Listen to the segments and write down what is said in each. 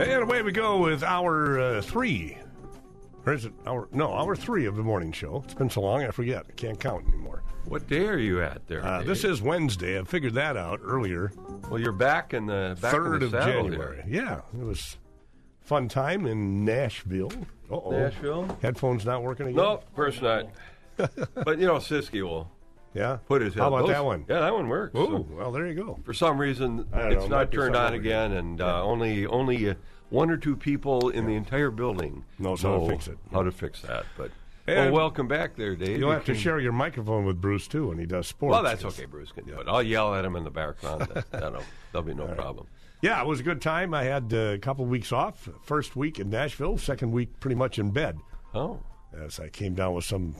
And away we go with hour uh, three. Or is it hour? No, hour three of the morning show. It's been so long, I forget. I can't count anymore. What day are you at there? Uh, Dave? this is Wednesday. I figured that out earlier. well, you're back in the back Third the of January. here. Yeah, it was fun time in Nashville. Uh-oh. Nashville? Headphones not working again? No, of course not. but you know, Ciskie will Yeah? put his. head. How about that one? Yeah, that one works. Oh, So well, there you go. for some reason, it's know, not turned on again, and uh, only only uh, one or two people in the entire building Knows how to fix it. How to fix that? But And well, welcome back there, Dave. You'll You have to share your microphone with Bruce, too, when he does sports. Well, that's okay. Bruce can do it. I'll yell at him in the background. That, that'll, that'll be no problem. Yeah, it was a good time. I had a couple of weeks off. First week in Nashville, second week pretty much in bed. Oh, As I came down with some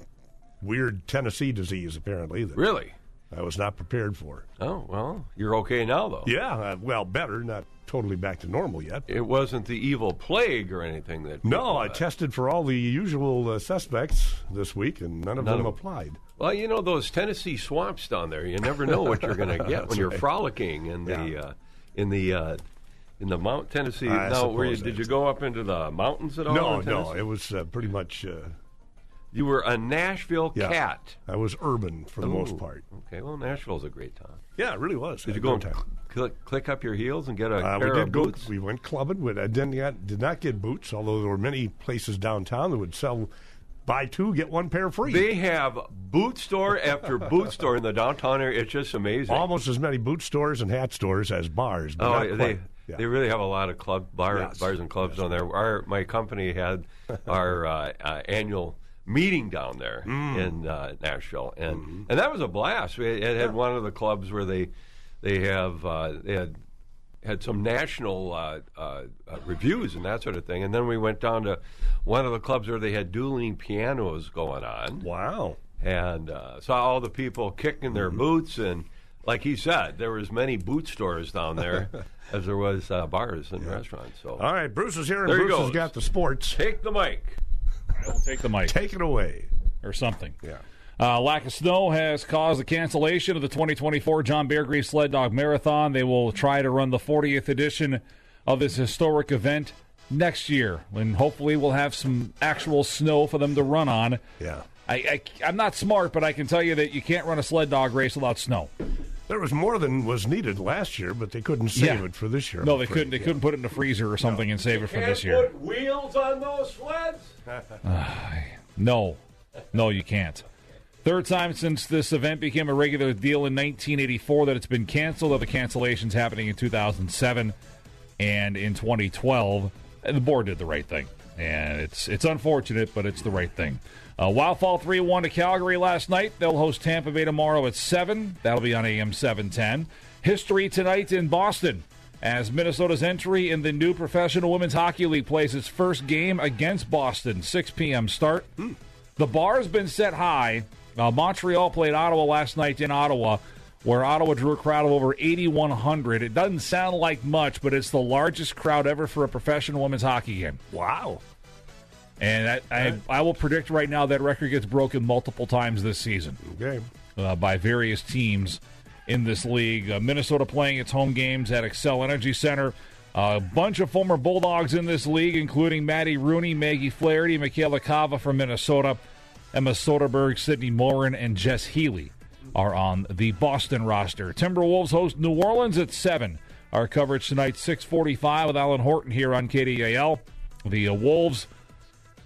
weird Tennessee disease, apparently, that really? I was not prepared for. Oh, well, you're okay now, though. Yeah, uh, well, better. Not totally back to normal yet. It wasn't the evil plague or anything that. No, I had. tested for all the usual uh, suspects this week, and none of None them of- applied. Well, you know those Tennessee swamps down there. You never know what you're going to get when you're right. frolicking in the uh, in the uh, in the Mount Tennessee. I now, you, did you go up into the mountains at all? No, no, it was uh, pretty much. Uh, You were a Nashville yeah, cat. I was urban for the most part. Okay, well, Nashville's a great town. Yeah, it really was. Did you go time. click, click up your heels and get a Uh, pair we of did go. boots? We went clubbing. But I didn't get, did not get boots. Although there were many places downtown that would sell buy two get one pair free. They have boot store after boot store in the downtown area. It's just amazing. Almost as many boot stores and hat stores as bars. Oh, not they. Yeah. they really have a lot of club bar, Yes. bars and clubs on there. Our my company had our uh, uh, annual meeting down there Mm. in uh, Nashville, and Mm-hmm. and that was a blast. We had, had one of the clubs where they they have uh, they had had some national uh, uh, uh, reviews and that sort of thing, and then we went down to one of the clubs where they had dueling pianos going on wow. and uh, saw all the people kicking Mm-hmm. their boots and like he said there was as many boot stores down there as there was uh, bars and restaurants so All right, Bruce is here, and There he Bruce has got the sports. take the mic Take the mic Take it away. or something. Yeah. Uh, lack of snow has caused the cancellation of the 2024 John Beargrease Sled Dog Marathon. They will try to run the 40th edition of this historic event next year, when hopefully we'll have some actual snow for them to run on. Yeah. I, I, I'm not smart, but I can tell you that you can't run a sled dog race without snow. There was more than was needed last year, but they couldn't save Yeah. it for this year. No, I'm they afraid. couldn't. They Yeah. couldn't put it in the freezer or something and save it for this Can't year. put wheels on those sleds No, no, you can't. Third time since this event became a regular deal in 1984 that it's been canceled. Other cancellations happening in 2007 and in 2012. And the board did the right thing, and it's it's unfortunate, but it's the right thing. Uh, Wild fall 3 1 to Calgary last night. They'll host Tampa Bay tomorrow at 7. That'll be on AM 710. History tonight in Boston as Minnesota's entry in the new Professional Women's Hockey League plays its first game against Boston. 6 p.m. start. The bar's been set high. Uh, Montreal played Ottawa last night in Ottawa, where Ottawa drew a crowd of over 8,100. It doesn't sound like much, but it's the largest crowd ever for a professional women's hockey game. Wow. And I, I, I will predict right now that record gets broken multiple times this season Okay. uh, by various teams in this league. Uh, Minnesota playing its home games at Xcel Energy Center. a bunch of former Bulldogs in this league, including Maddie Rooney, Maggie Flaherty, Michela Cava from Minnesota, Emma Soderberg, Sydney Morin, and Jess Healy are on the Boston roster. Timberwolves host New Orleans at 7. Our coverage tonight, 645 with Alan Horton here on KDAL. The uh, Wolves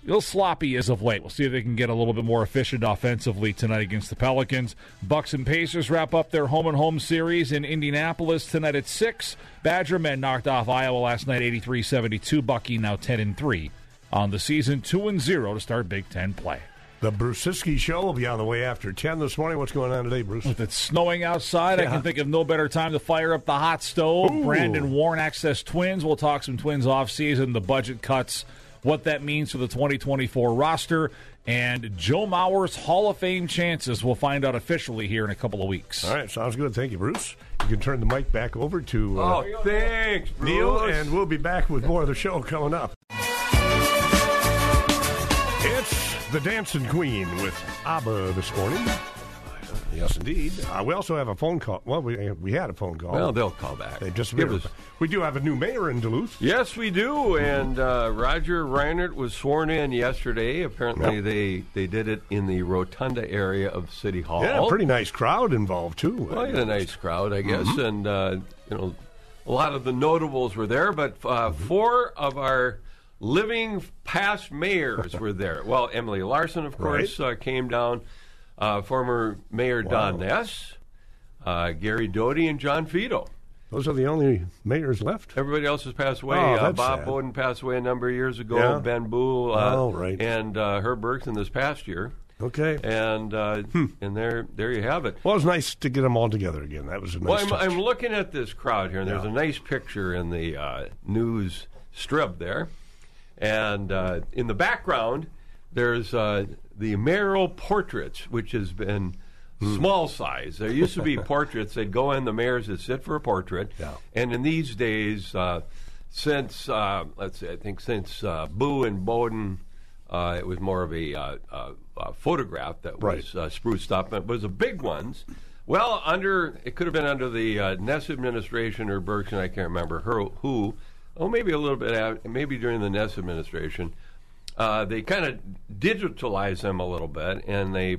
a little sloppy as of late. We'll see if they can get a little bit more efficient offensively tonight against the Pelicans. Bucks and Pacers wrap up their home and home series in Indianapolis tonight at six. Badger men knocked off Iowa last night 83-72. Bucky now 10 and 3 on the season, 2 and 0 to start Big 10 play. The Bruce Ciskie Show will be on the way after 10 this morning. What's going on today, Bruce? With it snowing outside, I can think of no better time to fire up the hot stove. Ooh. Brandon Warne Access Twins. We'll talk some Twins off season, the budget cuts, what that means for the 2024 roster, and Joe Mauer's Hall of Fame chances. We'll find out officially here in a couple of weeks. All right, sounds good. Thank you, Bruce. You can turn the mic back over to uh, oh thanks Bruce. Neill, and we'll be back with more of the show coming up. It's the Dancing Queen with ABBA this morning. Yes, indeed. Uh, we also have a phone call. Well, we we had a phone call. Well, they'll call back. they just Give us- We do have a new mayor in Duluth. Yes, we do. And uh, Roger Reinert was sworn in yesterday. Apparently, Yep. they, they did it in the rotunda area of City Hall. Yeah, pretty nice crowd involved too. Well, a nice crowd, I guess, and uh, you know, a lot of the notables were there, but uh, four of our living past mayors were there. Well, Emily Larson, of course, uh, came down. Uh, former Mayor Don Ness, uh, Gary Doty, and John Fedo. Those are the only mayors left. Everybody else has passed away. Oh, uh, Bob sad. Beaudin passed away a number of years ago. Yeah. Ben Boo, uh, Oh, right. and uh, Herb Bergson this past year. Okay. And uh, Hmm. and there there you have it. Well, it was nice to get them all together again. That was a nice Well, I'm. I'm looking at this crowd here, and there's a nice picture in the uh, news strip there. And uh, in the background, there's uh, the mayoral portraits, which has been Hmm. small size. There used to be portraits. They'd go in, the mayors would sit for a portrait. Yeah. And in these days, uh, since, uh, let's say, I think since uh, Boo and Beaudin, uh, it was more of a uh, uh, photograph that was Right. uh, spruced up. It was the big ones. Well, under it could have been under the uh, Ness administration or Bergson, I can't remember her, who. Oh, maybe a little bit, out, maybe during the Ness administration. Uh, they kind of digitalize them a little bit, and they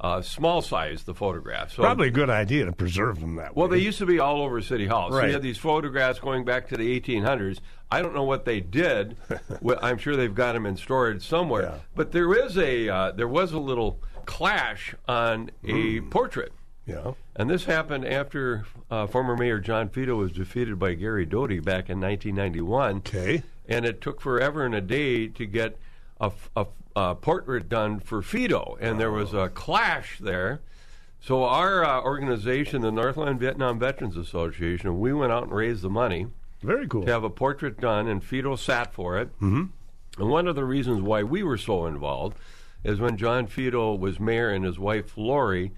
uh, small size the photographs. So Probably a good idea to preserve them that well, way. Well, they used to be all over City Hall. So Right. you had these photographs going back to the 1800s. I don't know what they did. I'm sure they've got them in storage somewhere. Yeah. But there is a uh, there was a little clash on a Hmm. portrait. yeah. And this happened after uh, former Mayor John Fedo was defeated by Gary Doty back in 1991. Okay. And it took forever and a day to get a, a a portrait done for Fedo. And there was a clash there. So our uh, organization, the Northland Vietnam Veterans Association, we went out and raised the money Very cool. to have a portrait done, and Fedo sat for it. Mm-hmm. And one of the reasons why we were so involved is when John Fedo was mayor and his wife Lori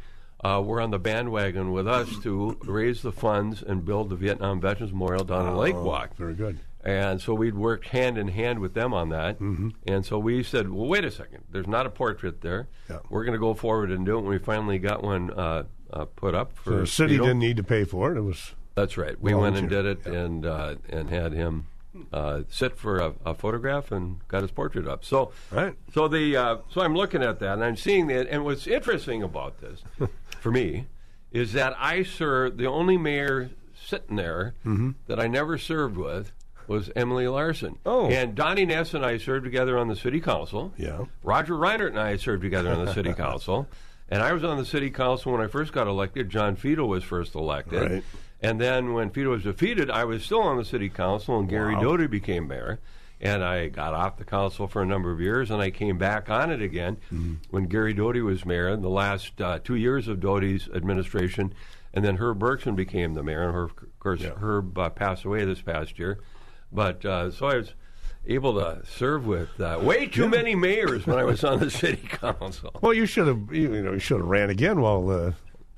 uh, were on the bandwagon with us to raise the funds and build the Vietnam Veterans Memorial down in Lake Oh, Walk. Very good. And so we'd worked hand in hand with them on that. Mm-hmm. And so we said, well, wait a second. There's not a portrait there. Yeah. We're going to go forward and do it. And we finally got one uh, uh, put up for So the city Fedo. didn't need to pay for it. It was That's right. We went and did it and uh, and had him uh, sit for a, a photograph and got his portrait up. So Right. So the uh, so I'm looking at that and I'm seeing that. And what's interesting about this for me is that I served the only mayor sitting there that I never served with was Emily Larson. Oh. And Donnie Ness and I served together on the city council. Yeah. Roger Reinert and I served together on the city council. And I was on the city council when I first got elected. John Fedo was first elected. Right. And then when Fedo was defeated, I was still on the city council, and Gary Wow. Doty became mayor. And I got off the council for a number of years, and I came back on it again Mm-hmm. when Gary Doty was mayor in the last uh, two years of Doty's administration. And then Herb Bergson became the mayor, and Herb, of course, Yeah. Herb uh, passed away this past year. But uh, so I was able to serve with uh, way too many mayors when I was on the city council. well. You should have you know you should have ran again while uh,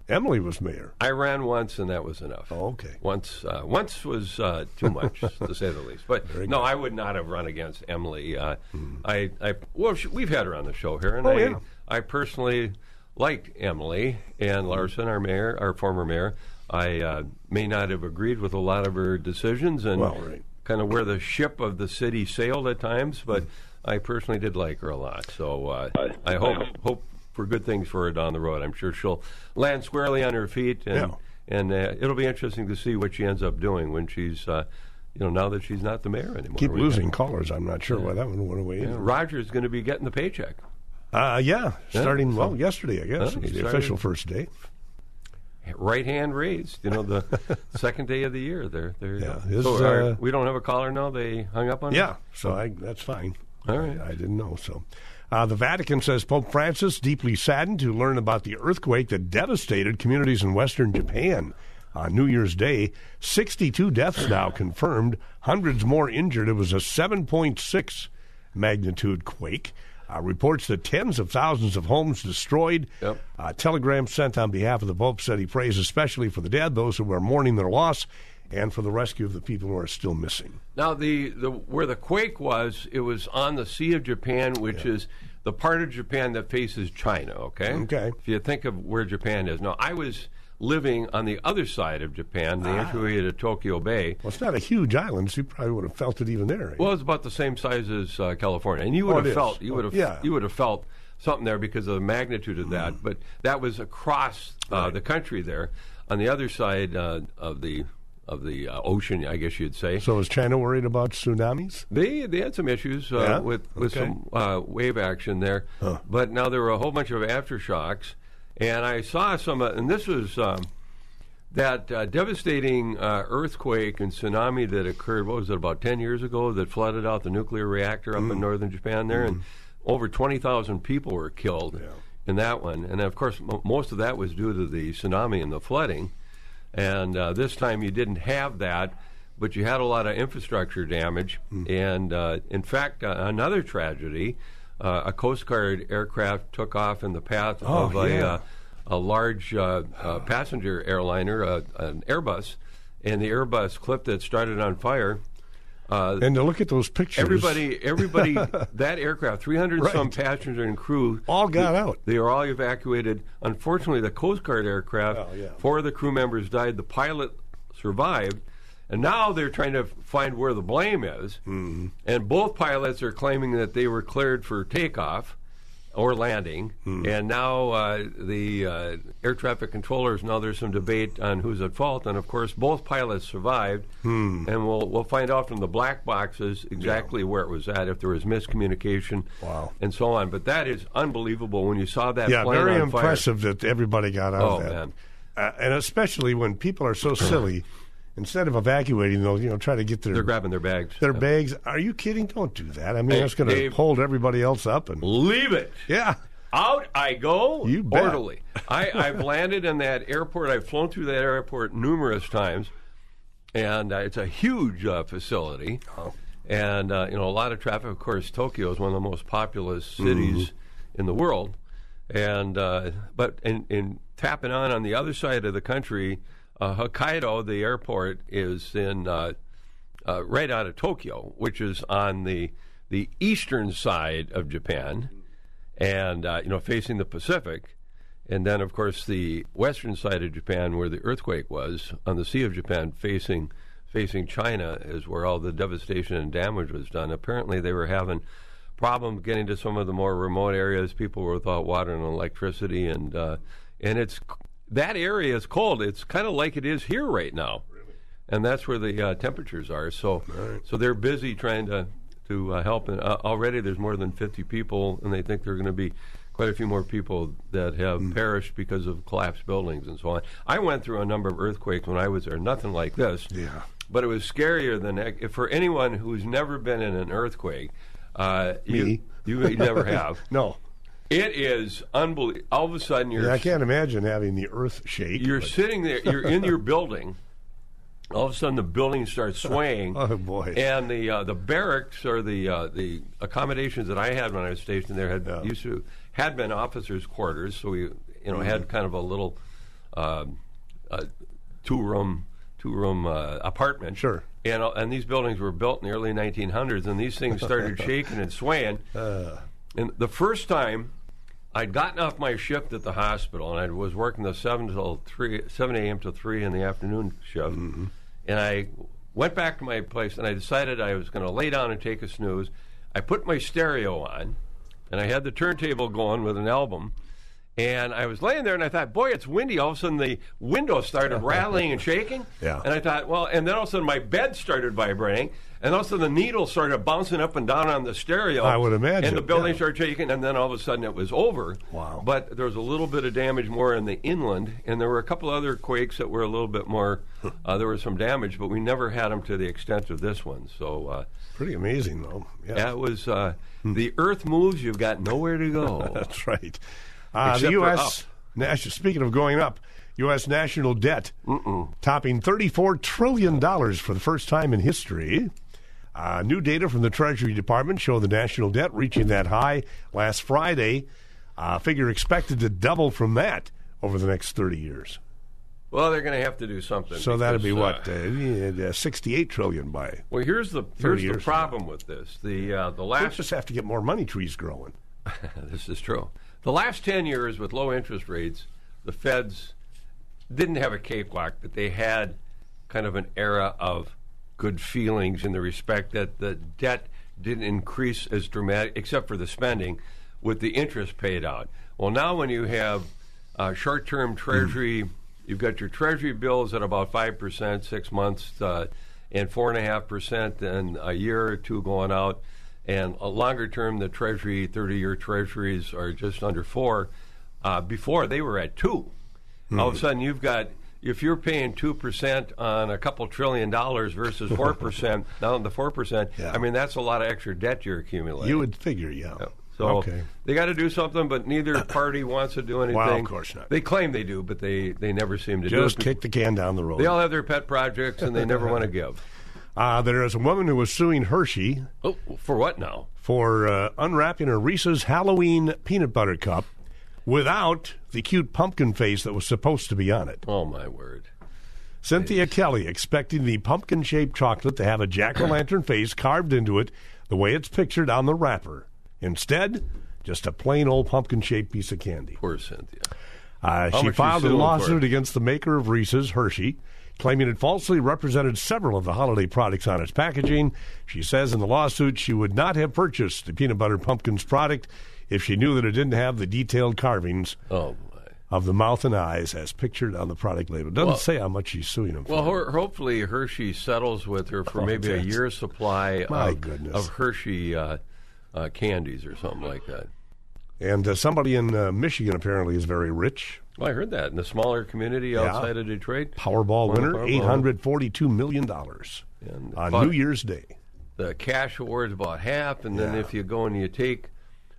Emily was mayor. I ran once, and that was enough. Oh, okay. Once, uh, once was uh, too much, to say the least. But no, I would not have run against Emily. Uh, I, I, well, she, we've had her on the show here, and. Oh, I, yeah. I personally liked Emily and Larson, our mayor, our former mayor. I uh, may not have agreed with a lot of her decisions and Well, right. Kind of where the ship of the city sailed at times, but. I personally did like her a lot. So uh, I hope hope for good things for her down the road. I'm sure she'll land squarely on her feet, and Yeah. and uh, it'll be interesting to see what she ends up doing when she's, uh, you know, now that she's not the mayor anymore. Keep We- losing callers. I'm not sure why that one went away. Yeah, either. Roger's going to be getting the paycheck. Uh, yeah, starting so- well yesterday, I guess. Was the started- official first day. Right hand raised, you know, the second day of the year. There, there. Yeah, go. his, so our- uh, we don't have a caller now. They hung up on. Yeah, so I, that's fine. All right. I, I didn't know. So, uh, the Vatican says Pope Francis deeply saddened to learn about the earthquake that devastated communities in Western Japan on New Year's Day. Sixty-two deaths now confirmed, hundreds more injured. It was a seven point six magnitude quake. Uh, reports that tens of thousands of homes destroyed. Yep. A telegram sent on behalf of the Pope said he prays especially for the dead, those who are mourning their loss, and for the rescue of the people who are still missing. Now, the, the where the quake was, it was on the Sea of Japan, which is the part of Japan that faces China. Okay. Okay. If you think of where Japan is now, I was living on the other side of Japan, the entryway to Tokyo Bay. Well, it's not a huge island, so you probably would have felt it even there. Well, it's about the same size as uh, California, and you would Oh, have is. felt you Oh, would have yeah. you would have felt something there because of the magnitude of that. But that was across uh, the country there, on the other side uh, of the of the uh, ocean, I guess you'd say. So is China worried about tsunamis? They they had some issues uh, Yeah? with with Okay. some uh, wave action there, but now there were a whole bunch of aftershocks, and I saw some, uh, and this was um, that uh, devastating uh, earthquake and tsunami that occurred. What was it about ten years ago that flooded out the nuclear reactor up in northern Japan there, and over twenty thousand people were killed in that one, and of course m- most of that was due to the tsunami and the flooding. And uh, this time you didn't have that, but you had a lot of infrastructure damage. And uh, in fact, uh, another tragedy uh, a Coast Guard aircraft took off in the path Oh, of a, yeah. uh, a large uh, uh, passenger airliner, uh, an Airbus, and the Airbus clipped it, started on fire. Uh, And to look at those pictures, Everybody, everybody, that aircraft, 300 some Right. passengers and crew, all got out. they were all evacuated. Unfortunately, the Coast Guard aircraft, Oh, yeah. four of the crew members died. The pilot survived. And now they're trying to find where the blame is. Mm-hmm. And both pilots are claiming that they were cleared for takeoff or landing. Hmm. And now uh, the uh, air traffic controllers, now there's some debate on who's at fault. And of course, both pilots survived. Hmm. And we'll, we'll find out from the black boxes exactly where it was at, if there was miscommunication Wow. and so on. But that is unbelievable when you saw that Yeah, plane very on fire. impressive that everybody got out Oh, of that. man. Uh, and especially when people are so silly, instead of evacuating, they'll you know try to get their They're grabbing their bags. their bags. Are you kidding? Don't do that. I mean, Hey, that's going to hold everybody else up. And Leave it. yeah, Out I go. You bet. Orderly. I, I've landed in that airport. I've flown through that airport numerous times, and uh, it's a huge uh, facility. And uh, you know, a lot of traffic. Of course, Tokyo is one of the most populous cities in the world. And uh, but in, in tapping on on the other side of the country, uh, Hokkaido, the airport is in uh, uh, right out of Tokyo, which is on the the eastern side of Japan, and uh, you know facing the Pacific, and then of course the western side of Japan, where the earthquake was on the Sea of Japan, facing facing China, is where all the devastation and damage was done. Apparently, they were having problems getting to some of the more remote areas. People were without water and electricity, and uh, and it's that area is cold. It's kind of like it is here right now and that's where the uh, temperatures are. So, so they're busy trying to to uh, help. And uh, already there's more than 50 people, and they think there are going to be quite a few more people that have perished because of collapsed buildings and so on. I went through a number of earthquakes when I was there. Nothing like this. Yeah. But it was scarier than for anyone who's never been in an earthquake. Uh, Me. You, you never have. no, It is unbelievable. All of a sudden, you're yeah, I can't imagine having the earth shake. you're but- sitting there. You're in your building. All of a sudden, the building starts swaying. Oh, boy. And the uh, the barracks or the uh, the accommodations that I had when I was stationed there had Yeah. used to had been officers' quarters. So we you know Mm-hmm. had kind of a little um, uh, two room two room uh, apartment. Sure. And uh, and these buildings were built in the early 1900s, and these things started shaking and swaying. Uh. And the first time I'd gotten off my shift at the hospital, and I was working the seven till three, seven a.m. to three in the afternoon shift. Mm-hmm. And I went back to my place, and I decided I was going to lay down and take a snooze. I put my stereo on, and I had the turntable going with an album. And I was laying there, and I thought, "Boy, it's windy." All of a sudden, the window started rattling and shaking. Yeah. And I thought, well, and then all of a sudden, my bed started vibrating, and all of a sudden, the needle started bouncing up and down on the stereo. I would imagine, And the building yeah. started shaking, and then all of a sudden, it was over. Wow. But there was a little bit of damage more in the inland, and there were a couple other quakes that were a little bit more. Uh, there was some damage, but we never had them to the extent of this one. So. Uh, Pretty amazing, though. Yeah, that was uh, the Earth moves. You've got nowhere to go. that's right. Uh, the U.S. National, speaking of going up, U.S. national debt topping $34 trillion for the first time in history. Uh, new data from the Treasury Department show the national debt reaching that high last Friday. Uh, figure expected to double from that over the next 30 years. Well, they're going to have to do something. So that'd be what uh, uh, 68 trillion by. well, here's the here's the problem with this. The uh, the We last just have to get more money trees growing. this is true. The last 10 years with low interest rates, the feds didn't have a cakewalk, but they had kind of an era of good feelings in the respect that the debt didn't increase as dramatic, except for the spending, with the interest paid out. Well, now when you have uh, short term Treasury, you've got your Treasury bills at about 5%, six months, uh, and 4.5%, and a year or two going out. And a longer term, the Treasury, 30 year Treasuries are just under four. Uh, before, they were at two. All of a sudden, you've got if you're paying two percent on a couple trillion dollars versus four percent down to four percent. Yeah. I mean, that's a lot of extra debt you're accumulating. You would figure, yeah. so okay. they got to do something, but neither party wants to do anything. of course not. They claim they do, but they, they never seem to Just do it. Just kick the can down the road. They all have their pet projects, and they never want to give. Uh, there is a woman who was suing Hershey Oh, for what now? for uh, unwrapping a Reese's Halloween peanut butter cup without the cute pumpkin face that was supposed to be on it. Oh my word! Cynthia Kelly expecting the pumpkin shaped chocolate to have a jack o' lantern face carved into it the way it's pictured on the wrapper. Instead, just a plain old pumpkin shaped piece of candy. Poor Cynthia. Uh, she filed a lawsuit against the maker of Reese's, Hershey, claiming it falsely represented several of the holiday products on its packaging. She says in the lawsuit she would not have purchased the peanut butter pumpkins product if she knew that it didn't have the detailed carvings Oh of the mouth and eyes as pictured on the product label. It doesn't Well- say how much she's suing him Well, for. her, hopefully Hershey settles with her for Oh, maybe a year's supply of, of Hershey uh, uh, candies or something like that. And uh, somebody in uh, Michigan apparently is very rich. Well, I heard that in the smaller community outside of Detroit. Powerball winner, $842 million And on New Year's Day. The cash award's about half, and then Yeah. if you go and you take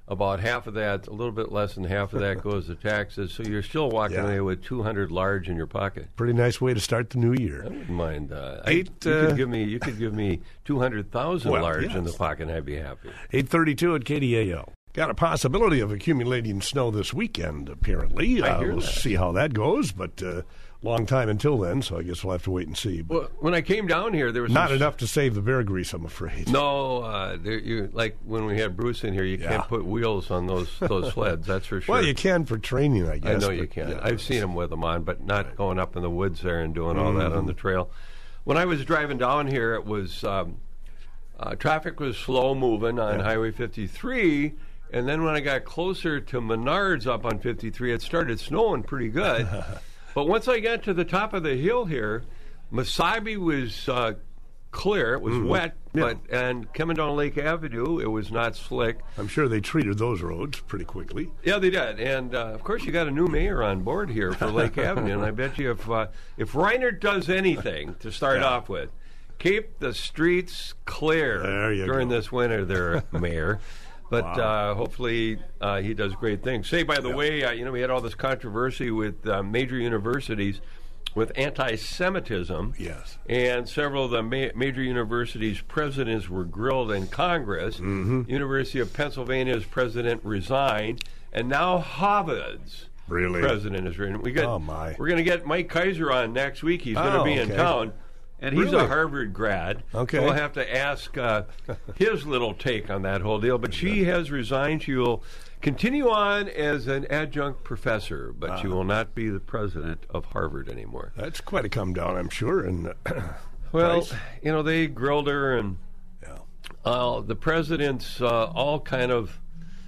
about half of that, a little bit less than half of that goes to taxes. So you're still walking Yeah. away with 200 large in your pocket. Pretty nice way to start the new year. I wouldn't mind. Uh, I- Eight, you uh, could give me. You could give me 200,000 Well, large in the pocket, and I'd be happy. 832 at KDAL. Got a possibility of accumulating snow this weekend, apparently. I Uh, hear we'll that. see how that goes, but uh, long time until then, so I guess we'll have to wait and see. But Well, when I came down here, there was not enough to save the Beargrease, I'm afraid. No, uh, there, you like when we had Bruce in here. You Yeah. can't put wheels on those those sleds. That's for sure. Well, you can for training, I guess. I know you can. yeah, I've seen them with them on, but not going up in the woods there and doing all that Mm-hmm. on the trail. When I was driving down here, it was um, uh, traffic was slow moving on Highway 53, and then when I got closer to Menards up on 53, it started snowing pretty good. but once I got to the top of the hill here, Mesaba was uh, clear. It was wet, Mm-hmm. Yeah. but and coming down Lake Avenue, it was not slick. I'm sure they treated those roads pretty quickly. Yeah, they did, and uh, of course you got a new mayor on board here for Lake Avenue, and I bet you if uh, if Reinert does anything to start Yeah. off with, keep the streets clear during go. this winter, there, mayor. But uh, hopefully uh, he does great things. Say, by the way, uh, you know we had all this controversy with uh, major universities with anti-Semitism. Yes. And several of the ma- major universities' presidents were grilled in Congress. Mm-hmm. University of Pennsylvania's president resigned, and now Harvard's Really? president is written. We got. Oh, my. We're going to get Mike Kaiser on next week. He's going to Oh, be in town. And he's Really? a Harvard grad. Okay. We'll have to ask uh, his little take on that whole deal. But she has resigned. She will continue on as an adjunct professor, but Ah. she will not be the president of Harvard anymore. That's quite a come down, I'm sure. And Well, Price? you know, they grilled her, and yeah. uh, the presidents uh, all kind of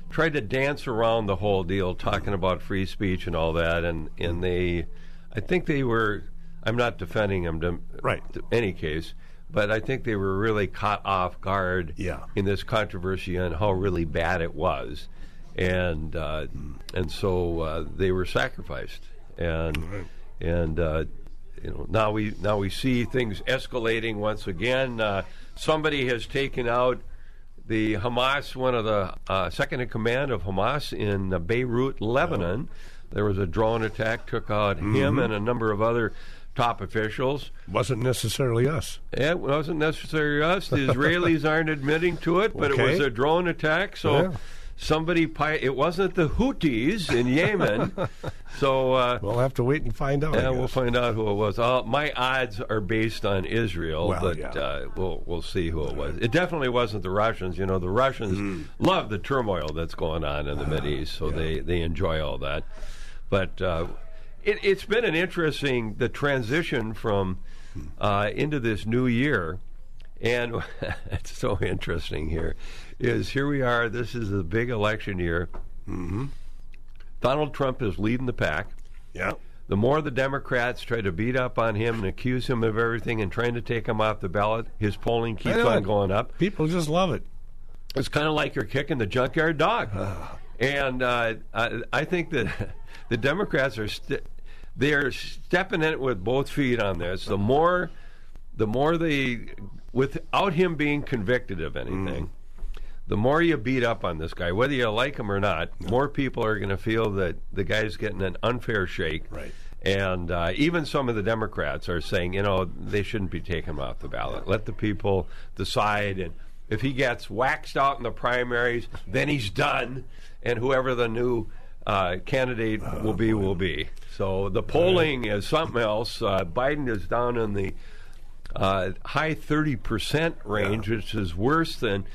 tried to dance around the whole deal, talking about free speech and all that. And, and they, I think they were, I'm not defending them to, Right. to any case, but I think they were really caught off guard Yeah. in this controversy on how really bad it was. And uh, and so uh, they were sacrificed, and and uh, you know now we now we see things escalating once again. Uh, somebody has taken out the Hamas, one of the uh, second in command of Hamas in uh, Beirut, Lebanon. There was a drone attack, took out him and a number of other top officials. Wasn't necessarily us. It wasn't necessarily us. The Israelis aren't admitting to it, but it was a drone attack. So Yeah. somebody. Pi- it wasn't the Houthis in Yemen. so uh, We'll have to wait and find out. Yeah, we'll find out who it was. Uh, my odds are based on Israel, Well, but yeah. uh, we'll we'll see who it was. It definitely wasn't the Russians. You know, the Russians Mm. love the turmoil that's going on in the Middle East, so they they enjoy all that. But uh, it, it's been an interesting the transition from uh, into this new year, and it's so interesting here. Is here we are. This is a big election year. Mm-hmm. Donald Trump is leading the pack Yeah. the more the Democrats try to beat up on him and accuse him of everything and trying to take him off the ballot, his polling keeps on going up. People just love it. It's kind of like you're kicking the junkyard dog. and uh, I, I think that the Democrats are st- they're stepping in it with both feet on this. The more, the more they, without him being convicted of anything. The more you beat up on this guy, whether you like him or not, more people are going to feel that the guy's getting an unfair shake. Right. And uh, even some of the Democrats are saying, you know, they shouldn't be taking him off the ballot. Let the people decide. And if he gets waxed out in the primaries, then he's done. And whoever the new uh, candidate will be, will be. So the polling is something else. Uh, Biden is down in the uh, high 30% range, which is worse than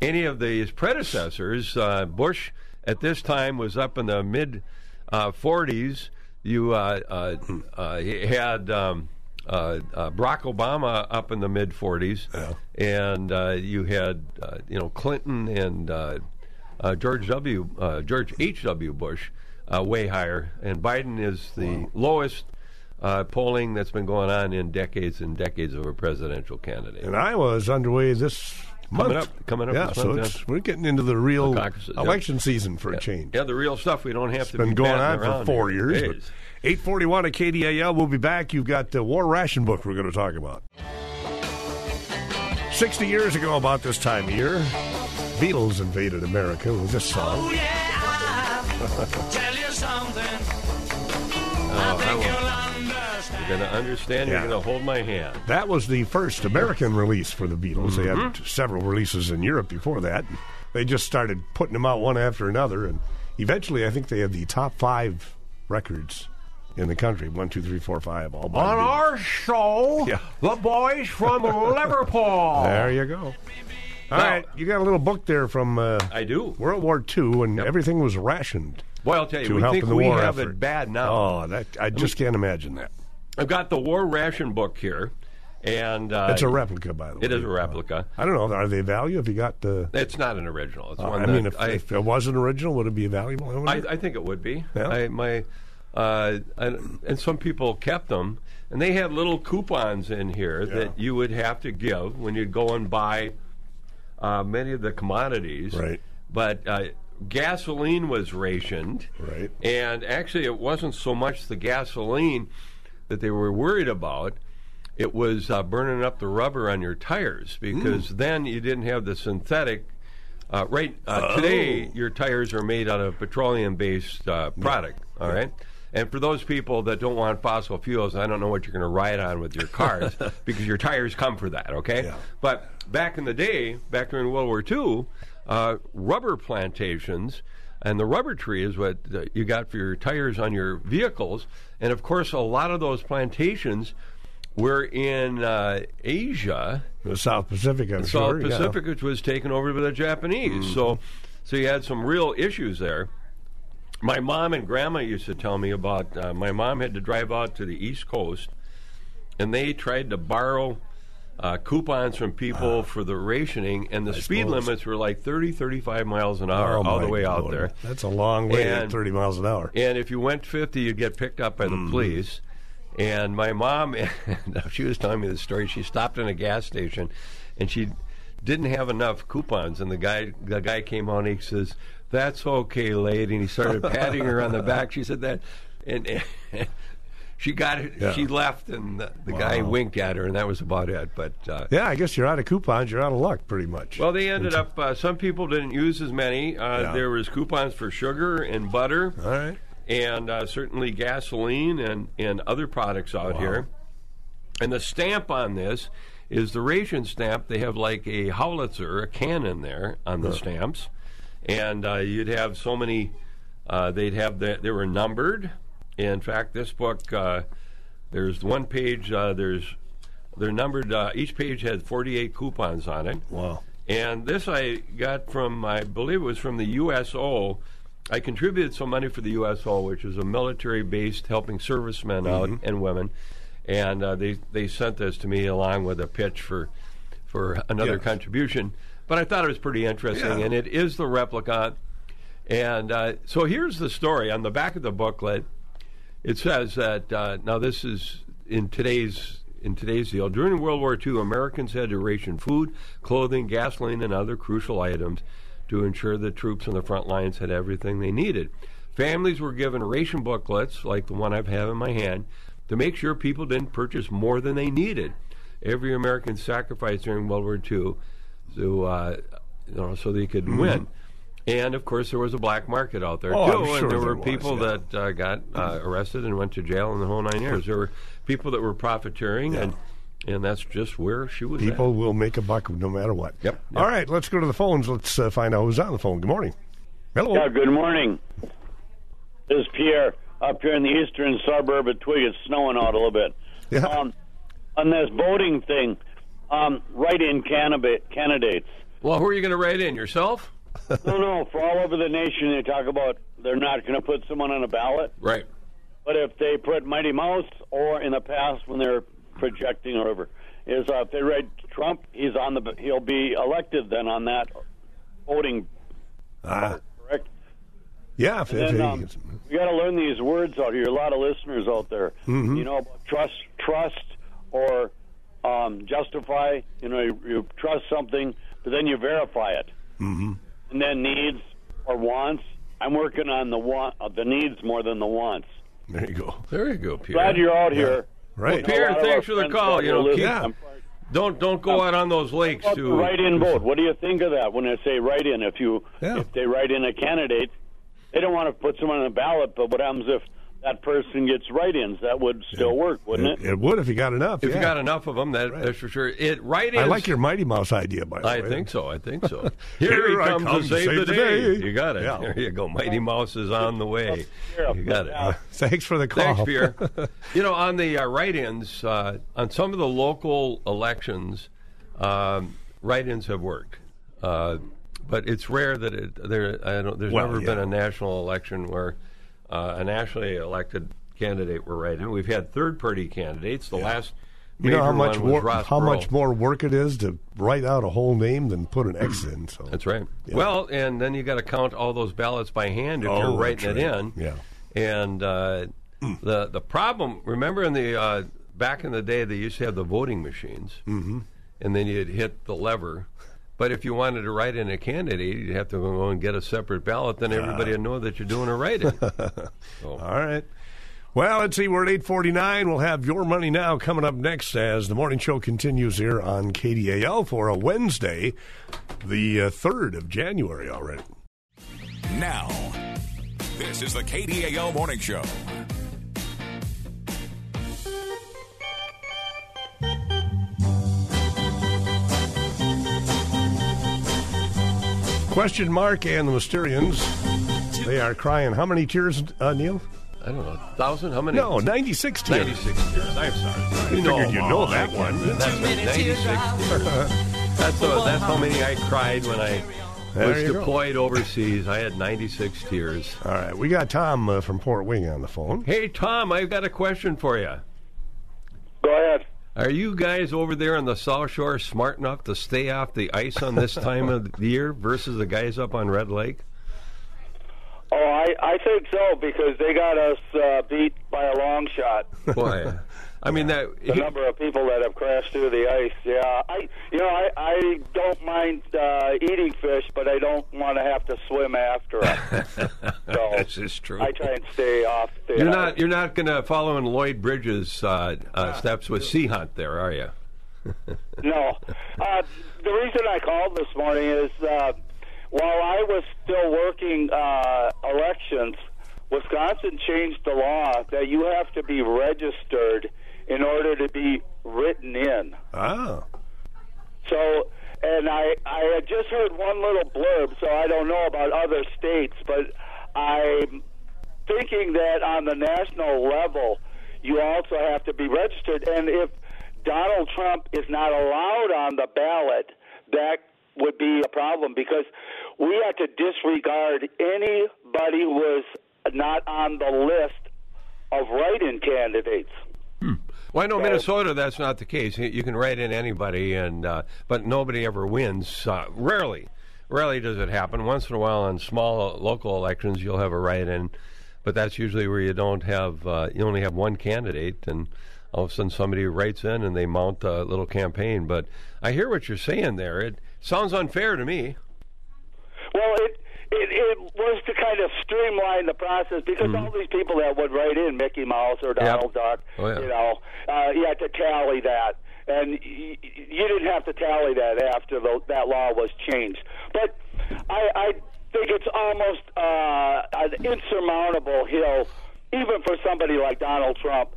any of his predecessors. Uh, Bush at this time was up in the mid uh, 40s. You uh, uh, uh, had um, uh, uh, Barack Obama up in the mid 40s, and uh, you had uh, you know Clinton and uh, George W. Uh, George H. W. Bush uh, way higher, and Biden is the lowest uh, polling that's been going on in decades and decades of a presidential candidate. And Iowa is underway this Coming month. up- coming up Yeah, so month, it's, yeah. we're getting into the real The caucuses, yeah. election season for a change. Yeah, the real stuff. We don't have to been be going on for four years. Is. 841 at KDAL. We'll be back. You've got the War Ration Book we're going to talk about. 60 years ago, about this time of year, Beatles invaded America with this song. Oh yeah, tell you something. Oh, I think I will- you'll understand. You're going to understand. Yeah. You're going to hold my hand. That was the first American release for the Beatles. They Mm-hmm. had several releases in Europe before that. They just started putting them out one after another, and eventually, I think they had the top five records in the country. One, two, three, four, five. All On our show, Yeah. the boys from Liverpool. There you go. All Now- right, you got a little book there from uh, I do. World War II, and everything was rationed Well, I'll tell you, we think we have effort. it bad now. Oh, that I just can't imagine that. I've got the war ration book here, and uh, It's a replica, by the way. It is a replica. I don't know. Are they value? If you got the, It's not an original. It's Uh, one I mean, if, I, if it was an original, would it be valuable? I I. Think it would be. Yeah. I, my, uh, and, and some people kept them, and they had little coupons in here Yeah. that you would have to give when you'd go and buy uh, many of the commodities. Right. But uh, gasoline was rationed. Right. And actually, it wasn't so much the gasoline that they were worried about. It was uh, burning up the rubber on your tires because Hmm. then you didn't have the synthetic. Uh, right uh, today, Oh. your tires are made out of petroleum-based uh, product. All right, and for those people that don't want fossil fuels, I don't know what you're going to ride on with your cars because your tires come for that. Okay, Yeah. but back in the day, back during World War II, uh, rubber plantations and the rubber tree is what uh, you got for your tires on your vehicles. And of course, a lot of those plantations were in uh, Asia, the South Pacific, I'm South sure. yeah. Mm-hmm. Pacific, which was taken over by the Japanese. So, so you had some real issues there. My mom and grandma used to tell me about. Uh, my mom had to drive out to the East Coast, and they tried to borrow uh, coupons from people for the rationing, and the speed suppose. limits were like 30, 35 miles an hour Oh, all the way out Lord. there. That's a long way at And- 30 miles an hour. And if you went 50, you'd get picked up by the Mm-hmm. police. And my mom, she was telling me the story. She stopped in a gas station, and she didn't have enough coupons. And the guy, the guy came on. And he says, "That's okay, lady." And he started patting her on the back. She said that, and. She got it. Yeah. She left, and the, the guy winked at her, and that was about it. But uh, Yeah, I guess you're out of coupons. You're out of luck, pretty much. well, they ended up. Uh, some people didn't use as many. Uh, Yeah. There was coupons for sugar and butter All right. and uh, certainly gasoline and, and other products out here. And the stamp on this is the ration stamp. They have like a howitzer, a cannon there on the stamps. And uh, you'd have so many. Uh, they'd have the, they were numbered. In fact, this book uh, there's one page. Uh, there's they're numbered. Uh, each page had 48 coupons on it. Wow. And this I got from, I believe it was from the USO. I contributed some money for the USO, which is a military based helping servicemen out and women. And uh, they, they sent this to me along with a pitch for, for another Yes. contribution. But I thought it was pretty interesting. Yeah. And it is the replica. And uh, so here's the story. On the back of the booklet, it says that uh, now this is in today's in today's deal. During World War II, Americans had to ration food, clothing, gasoline, and other crucial items to ensure the troops on the front lines had everything they needed. Families were given ration booklets, like the one I've have in my hand, to make sure people didn't purchase more than they needed. Every American sacrificed during World War II, so uh, you know, so they could win. And of course, there was a black market out there Oh, too, I'm sure and there there were was, people yeah. that uh, got uh, arrested and went to jail in the whole nine years. There were people that were profiteering, and and that's just where she was. People At. will make a buck no matter what. Yep, All yep. right, let's go to the phones. Let's uh, find out who's on the phone. Good morning. Hello. Yeah, good morning. This is Pierre up here in the eastern suburb of Twig. It's snowing out a little bit. Yeah. Um, on this voting thing, um, write-in candidate candidates. Well, who are you going to write in yourself? no, no, for all over the nation, they talk about they're not going to put someone on a ballot. Right. But if they put Mighty Mouse, or in the past when they're projecting or whatever, is uh, if they write Trump, he's on the he'll be elected then on that voting. Ah, Correct. yeah. If, if he- then, um, we got to learn these words out here. A lot of listeners out there, Mm-hmm. you know, about trust, trust, or um, justify. You know, you, you trust something, but then you verify it, mm-hmm. and then needs or wants. I'm working on the want, uh, the needs more than the wants. there you go. There you go, Pierre. Glad you're out here. Right. You Pierre, lot of our thanks for the call. You know, keep- Yeah. Don't don't go out on those lakes About to write-in vote. What do you think of that when I say write-in? If you Yeah. if they write in a candidate, they don't want to put someone on the ballot. But what happens if that person gets write-ins? That would still work, wouldn't It, it would if you got enough. If yeah. you got enough of them, that, that's for sure. It right. I like your Mighty Mouse idea, by the way. I think so. I think so. Here, Here he I comes come to save, the, day. You got it. Yeah. There you go. Mighty Mouse is on the way. You got it. Yeah. Thanks for the call. Thanks, Pierre. you know, on the uh, write-ins, uh, on some of the local elections, um, write-ins have worked, uh, but it's rare that it, there. I don't, there's Well, never yeah. been a national election where uh, a nationally elected candidate were write-in. We've had third-party candidates. The last You know how much one was wor- Ross how much more work it is to write out a whole name than put an X in. So That's right. Well, and then you got to count all those ballots by hand if Oh, you're writing that's it in. Yeah. And uh, the the problem, remember in the uh, back in the day, they used to have the voting machines, mm-hmm. and then you'd hit the lever. But if you wanted to write in a candidate, you'd have to go and get a separate ballot. Then everybody would know that you're doing a write-in. All right. Well, let's see. We're at eight forty nine. We'll have your money now coming up next as the morning show continues here on KDAL for a Wednesday, the uh, third of January already. Now, this is the KDAL Morning Show. Question mark and the Mysterians. They are crying. How many tears, uh, Neill? I don't know, thousand? How many? No, ninety six tears. 96 tears. I'm sorry. You figured you'd know that one. That's what, 96 years. That's, uh, that's how many I cried when I There was you go. deployed overseas. I had 96 tears. All right, we got Tom uh, from Port Wing on the phone. Hey, Tom, I've got a question for you. Go ahead. Are you guys over there on the South Shore smart enough to stay off the ice on this time of the year versus the guys up on Red Lake? Oh, I, I think so because they got us uh, beat by a long shot. Boy, I mean that. The number of people that have crashed through the ice. Yeah, I you know I I don't mind uh, eating fish, but I don't want to have to swim after them. so this is true. I try and stay off. The You're ice. not. You're not going to follow in Lloyd Bridges' uh, uh, steps with Sea Hunt, there, are you? No. Uh, the reason I called this morning is uh, while I was still working uh, elections, Wisconsin changed the law that you have to be registered in order to be written in. Ah, So, and I I had just heard one little blurb, so I don't know about other states, but I'm thinking that on the national level, you also have to be registered, and if Donald Trump is not allowed on the ballot, that would be a problem because we have to disregard anybody who is not on the list of write-in candidates. Well, I know Minnesota. That's not the case. You can write in anybody, and uh, but nobody ever wins. Uh, rarely, rarely does it happen. Once in a while, on small local elections, you'll have a write-in, but that's usually where you don't have. Uh, you only have one candidate, and all of a sudden somebody writes in and they mount a little campaign. But I hear what you're saying there. It sounds unfair to me. Well, it, it it was to kind of streamline the process because all these people that would write in Mickey Mouse or Donald Duck, Oh, yeah. you know, uh, you had to tally that, and y- you didn't have to tally that after the, that law was changed. But I, I think it's almost uh, an insurmountable hill, even for somebody like Donald Trump,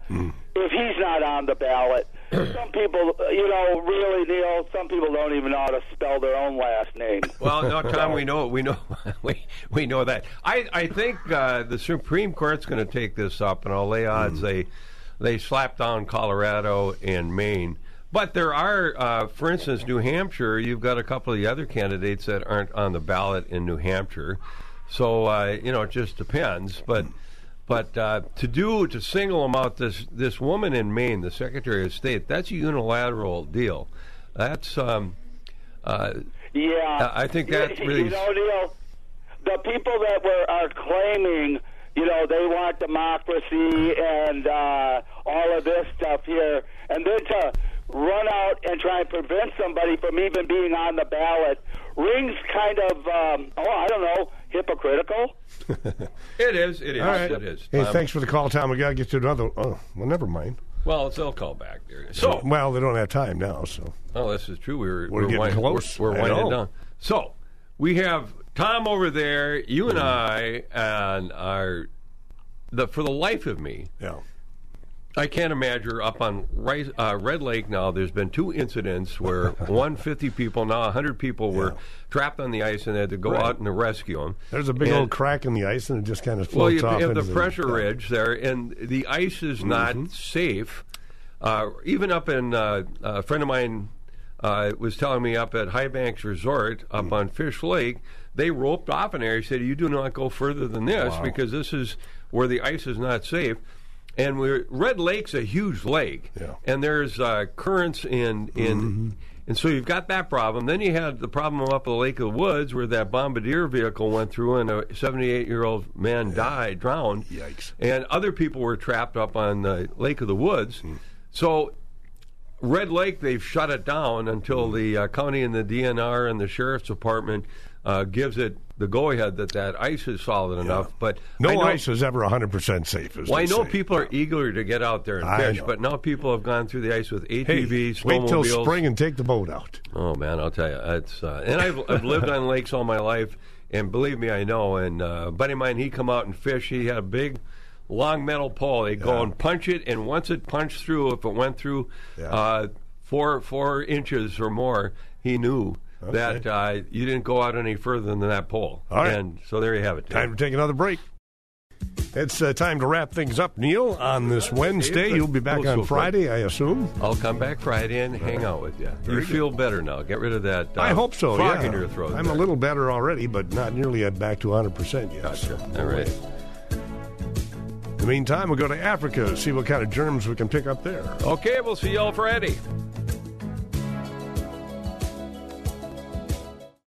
if he's not on the ballot. Some people, you know, really, Neill. Some people don't even know how to spell their own last name. Well, no, Tom, we know we know we we know that. I I think uh, the Supreme Court's going to take this up, and I'll lay odds they they slap down Colorado and Maine. But there are, uh, for instance, New Hampshire. You've got a couple of the other candidates that aren't on the ballot in New Hampshire. So uh, you know, it just depends. But but uh, to do to single them out, this this woman in Maine, the Secretary of State, that's a unilateral deal. That's um, uh, Yeah, I think that really- You know, Neill, the people that were are claiming, you know, they want democracy and uh, all of this stuff here, and then to run out and try and prevent somebody from even being on the ballot rings kind of, um, oh, I don't know, hypocritical. It is. It is. All right. It is. Hey, Um, thanks for the call, Tom. We got to get to another. Oh, well, never mind. Well, they'll call back. There. So, Well, they don't have time now, so. oh, this is true. We're We're getting wind- close. We're, we're winding down. So we have Tom over there. You and I, and our the for the life of me, Yeah. I can't imagine up on uh, Red Lake now. There's been two incidents where 150 people, now 100 people, were Yeah. trapped on the ice and they had to go Right. out and rescue them. There's a big old crack in the ice, and it just kind of floats Well, you off. have the pressure yeah. ridge there, and the ice is not Mm-hmm. safe. Uh, even up in uh, a friend of mine uh, was telling me up at High Banks Resort up Mm. on Fish Lake, they roped off an area. Said, "You do not go further than this Wow. because this is where the ice is not safe." And we're, Red Lake's a huge lake, Yeah. Mm-hmm. and there's uh, currents in in. And so you've got that problem. Then you had the problem up at the Lake of the Woods where that bombardier vehicle went through and a 78 year old man died, drowned. Yikes. And other people were trapped up on the Lake of the Woods. Hmm. So Red Lake, they've shut it down until the uh, county and the DNR and the sheriff's department uh, gives it the go ahead that that ice is solid enough. But No know, ice is ever 100% safe. As Well, I know say. people are eager to get out there and fish, but now people have gone through the ice with Hey, ATVs, wait till spring and take the boat out. Oh man, I'll tell you, it's uh, and I've I've lived on lakes all my life, and believe me, I know. And uh, a buddy of mine, he come out and fish. He had a big, long metal pole. They go and punch it, and once it punched through, if it went through Yeah. uh, four four inches or more, he knew that uh, you didn't go out any further than that pole. All right. And so there you have it. Time to take another break. It's uh, time to wrap things up, Neill. On this Wednesday, you'll be back on Friday, I assume. I'll come back Friday and hang out with you. You feel better now. Get rid of that. Uh, I hope so. Frog yeah. in your throat. I'm there. a little better already, but not nearly at back to 100 percent yet. Gotcha. so- All right. In the meantime, we'll go to Africa see what kind of germs we can pick up there. Okay, we'll see y'all Friday.